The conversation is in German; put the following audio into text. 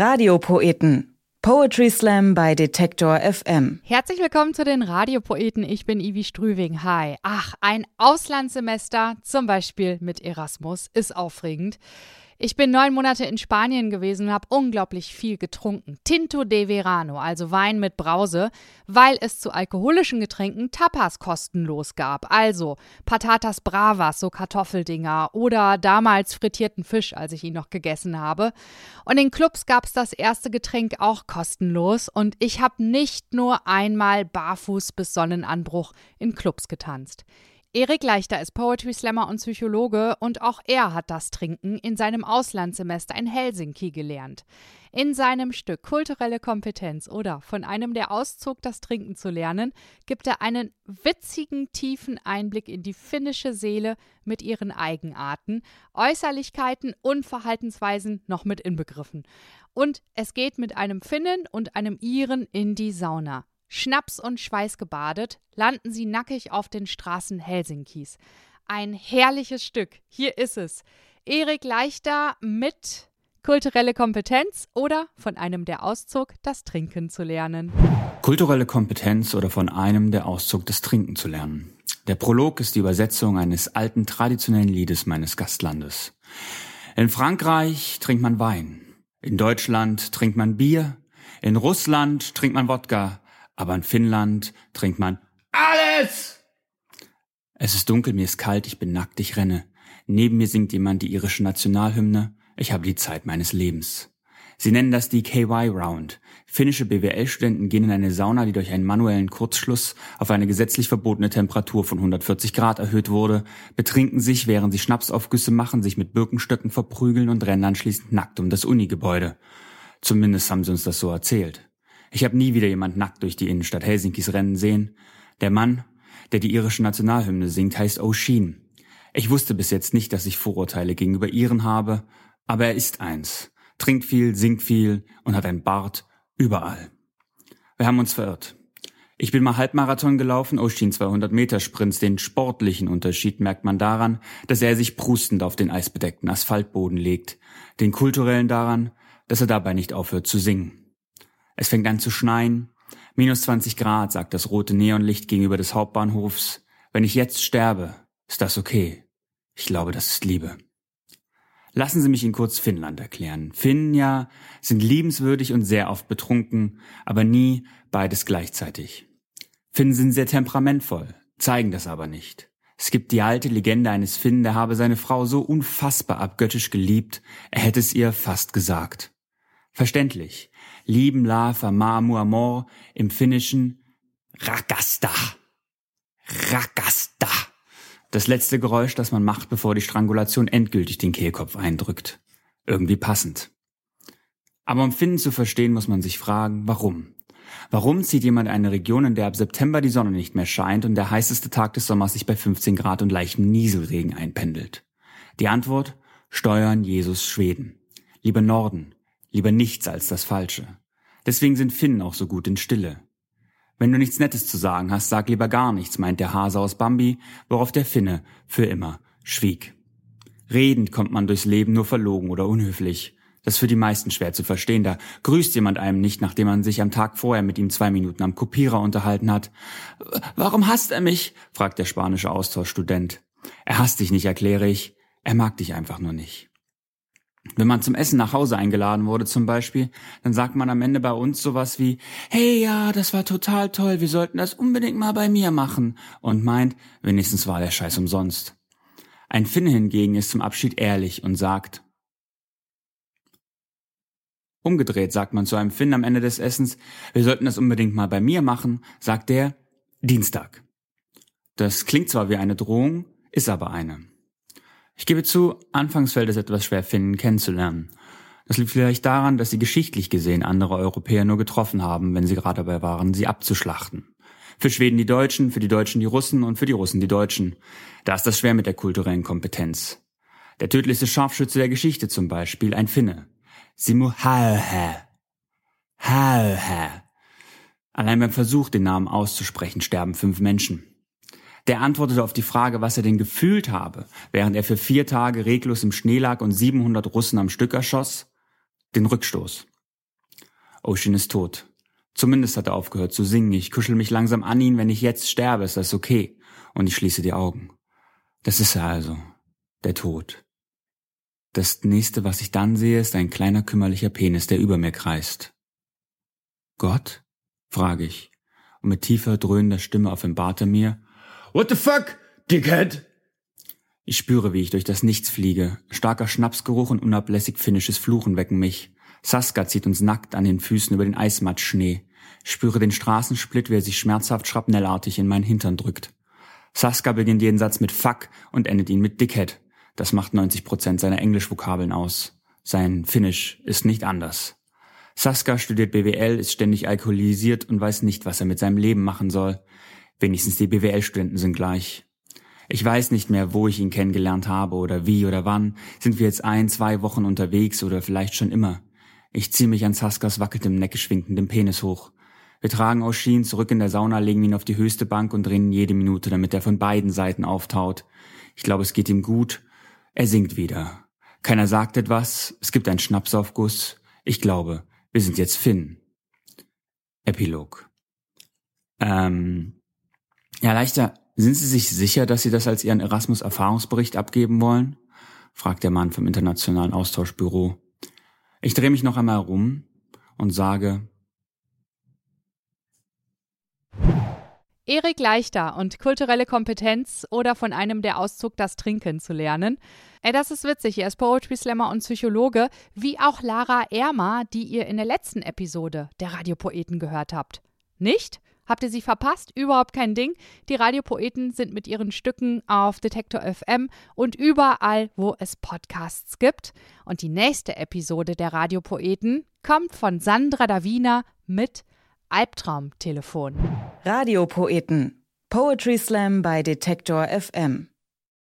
Radiopoeten. Poetry Slam bei Detektor FM. Herzlich willkommen zu den Radiopoeten. Ich bin Ivi Strüving. Hi. Ach, ein Auslandssemester, zum Beispiel mit Erasmus, ist aufregend. Ich bin neun Monate in Spanien gewesen und habe unglaublich viel getrunken. Tinto de Verano, also Wein mit Brause, weil es zu alkoholischen Getränken Tapas kostenlos gab. Also Patatas Bravas, so Kartoffeldinger oder damals frittierten Fisch, als ich ihn noch gegessen habe. Und in Clubs gab es das erste Getränk auch kostenlos und ich habe nicht nur einmal barfuß bis Sonnenanbruch in Clubs getanzt. Erik Leichter ist Poetry Slammer und Psychologe und auch er hat das Trinken in seinem Auslandssemester in Helsinki gelernt. In seinem Stück Kulturelle Kompetenz oder von einem, der auszog, das Trinken zu lernen, gibt er einen witzigen, tiefen Einblick in die finnische Seele mit ihren Eigenarten, Äußerlichkeiten und Verhaltensweisen noch mit inbegriffen. Und es geht mit einem Finnen und einem Iren in die Sauna. Schnaps und Schweiß gebadet, landen sie nackig auf den Straßen Helsinkis. Ein herrliches Stück. Hier ist es. Erik Leichter mit kulturelle Kompetenz oder von einem, der auszog, das Trinken zu lernen. Kulturelle Kompetenz oder von einem, der auszog, das Trinken zu lernen. Der Prolog ist die Übersetzung eines alten traditionellen Liedes meines Gastlandes. In Frankreich trinkt man Wein. In Deutschland trinkt man Bier. In Russland trinkt man Wodka aber in Finnland trinkt man alles. Es ist dunkel, mir ist kalt, ich bin nackt, ich renne. Neben mir singt jemand die irische Nationalhymne. Ich habe die Zeit meines Lebens. Sie nennen das die KY Round. Finnische BWL-Studenten gehen in eine Sauna, die durch einen manuellen Kurzschluss auf eine gesetzlich verbotene Temperatur von 140 Grad erhöht wurde, betrinken sich, während sie Schnapsaufgüsse machen, sich mit Birkenstöcken verprügeln und rennen anschließend nackt um das Unigebäude. Zumindest haben sie uns das so erzählt. Ich habe nie wieder jemand nackt durch die Innenstadt Helsinkis rennen sehen. Der Mann, der die irische Nationalhymne singt, heißt O'Sheen. Ich wusste bis jetzt nicht, dass ich Vorurteile gegenüber Iren habe, aber er ist eins, trinkt viel, singt viel und hat ein Bart überall. Wir haben uns verirrt. Ich bin mal Halbmarathon gelaufen, O'Sheen 200 Meter Sprints. Den sportlichen Unterschied merkt man daran, dass er sich prustend auf den eisbedeckten Asphaltboden legt. Den kulturellen daran, dass er dabei nicht aufhört zu singen. Es fängt an zu schneien. Minus 20 Grad, sagt das rote Neonlicht gegenüber des Hauptbahnhofs. Wenn ich jetzt sterbe, ist das okay. Ich glaube, das ist Liebe. Lassen Sie mich Ihnen kurz Finnland erklären. Finnen ja sind liebenswürdig und sehr oft betrunken, aber nie beides gleichzeitig. Finnen sind sehr temperamentvoll, zeigen das aber nicht. Es gibt die alte Legende eines Finnen, der habe seine Frau so unfassbar abgöttisch geliebt, er hätte es ihr fast gesagt. Verständlich. Lieben la famamu amor im Finnischen Rakasta. Rakasta. Das letzte Geräusch, das man macht, bevor die Strangulation endgültig den Kehlkopf eindrückt. Irgendwie passend. Aber um Finnen zu verstehen, muss man sich fragen, warum? Warum zieht jemand eine Region, in der ab September die Sonne nicht mehr scheint und der heißeste Tag des Sommers sich bei 15 Grad und leichtem Nieselregen einpendelt? Die Antwort? Steuern Jesus Schweden. Lieber Norden, Lieber nichts als das Falsche. Deswegen sind Finnen auch so gut in Stille. Wenn du nichts Nettes zu sagen hast, sag lieber gar nichts, meint der Hase aus Bambi, worauf der Finne für immer schwieg. Redend kommt man durchs Leben nur verlogen oder unhöflich. Das ist für die meisten schwer zu verstehen. Da grüßt jemand einem nicht, nachdem man sich am Tag vorher mit ihm zwei Minuten am Kopierer unterhalten hat. Warum hasst er mich? fragt der spanische Austauschstudent. Er hasst dich nicht, erkläre ich. Er mag dich einfach nur nicht. Wenn man zum Essen nach Hause eingeladen wurde zum Beispiel, dann sagt man am Ende bei uns sowas wie, hey ja, das war total toll, wir sollten das unbedingt mal bei mir machen und meint, wenigstens war der Scheiß umsonst. Ein Finne hingegen ist zum Abschied ehrlich und sagt, Umgedreht sagt man zu einem Finn am Ende des Essens, wir sollten das unbedingt mal bei mir machen, sagt der, Dienstag. Das klingt zwar wie eine Drohung, ist aber eine. Ich gebe zu, anfangs fällt es etwas schwer, Finnen kennenzulernen. Das liegt vielleicht daran, dass sie geschichtlich gesehen andere Europäer nur getroffen haben, wenn sie gerade dabei waren, sie abzuschlachten. Für Schweden die Deutschen, für die Deutschen die Russen und für die Russen die Deutschen. Da ist das schwer mit der kulturellen Kompetenz. Der tödlichste Scharfschütze der Geschichte zum Beispiel, ein Finne. Simu Halhe. Halhe. Allein beim Versuch, den Namen auszusprechen, sterben fünf Menschen. Der antwortete auf die Frage, was er denn gefühlt habe, während er für vier Tage reglos im Schnee lag und 700 Russen am Stück erschoss, den Rückstoß. Ocean ist tot. Zumindest hat er aufgehört zu singen. Ich kuschel mich langsam an ihn. Wenn ich jetzt sterbe, ist das okay. Und ich schließe die Augen. Das ist er also. Der Tod. Das nächste, was ich dann sehe, ist ein kleiner kümmerlicher Penis, der über mir kreist. Gott? frage ich. Und mit tiefer, dröhnender Stimme offenbart er mir, What the fuck, Dickhead? Ich spüre, wie ich durch das Nichts fliege. Starker Schnapsgeruch und unablässig finnisches Fluchen wecken mich. Saska zieht uns nackt an den Füßen über den Eismatschschnee. Spüre den Straßensplit, wie er sich schmerzhaft schrapnellartig in meinen Hintern drückt. Saska beginnt jeden Satz mit Fuck und endet ihn mit Dickhead. Das macht 90 Prozent seiner Englischvokabeln aus. Sein Finnisch ist nicht anders. Saska studiert BWL, ist ständig alkoholisiert und weiß nicht, was er mit seinem Leben machen soll. Wenigstens die BWL-Studenten sind gleich. Ich weiß nicht mehr, wo ich ihn kennengelernt habe oder wie oder wann. Sind wir jetzt ein, zwei Wochen unterwegs oder vielleicht schon immer. Ich ziehe mich an Saskas wackelndem, neckeschwinkendem Penis hoch. Wir tragen Oshin zurück in der Sauna, legen ihn auf die höchste Bank und drehen jede Minute, damit er von beiden Seiten auftaut. Ich glaube, es geht ihm gut. Er singt wieder. Keiner sagt etwas. Es gibt einen Schnapsaufguss. Ich glaube, wir sind jetzt Finn. Epilog. Ähm, ja, leichter. Sind Sie sich sicher, dass Sie das als Ihren Erasmus-Erfahrungsbericht abgeben wollen? fragt der Mann vom Internationalen Austauschbüro. Ich drehe mich noch einmal rum und sage, Erik Leichter und kulturelle Kompetenz oder von einem der Auszug das Trinken zu lernen. Ey, das ist witzig. Er ist Poetry Slammer und Psychologe, wie auch Lara Ermer, die ihr in der letzten Episode der Radiopoeten gehört habt. Nicht? Habt ihr sie verpasst? Überhaupt kein Ding. Die Radiopoeten sind mit ihren Stücken auf Detektor FM und überall, wo es Podcasts gibt. Und die nächste Episode der Radiopoeten kommt von Sandra Davina mit Albtraumtelefon. Radiopoeten. Poetry Slam bei Detektor FM.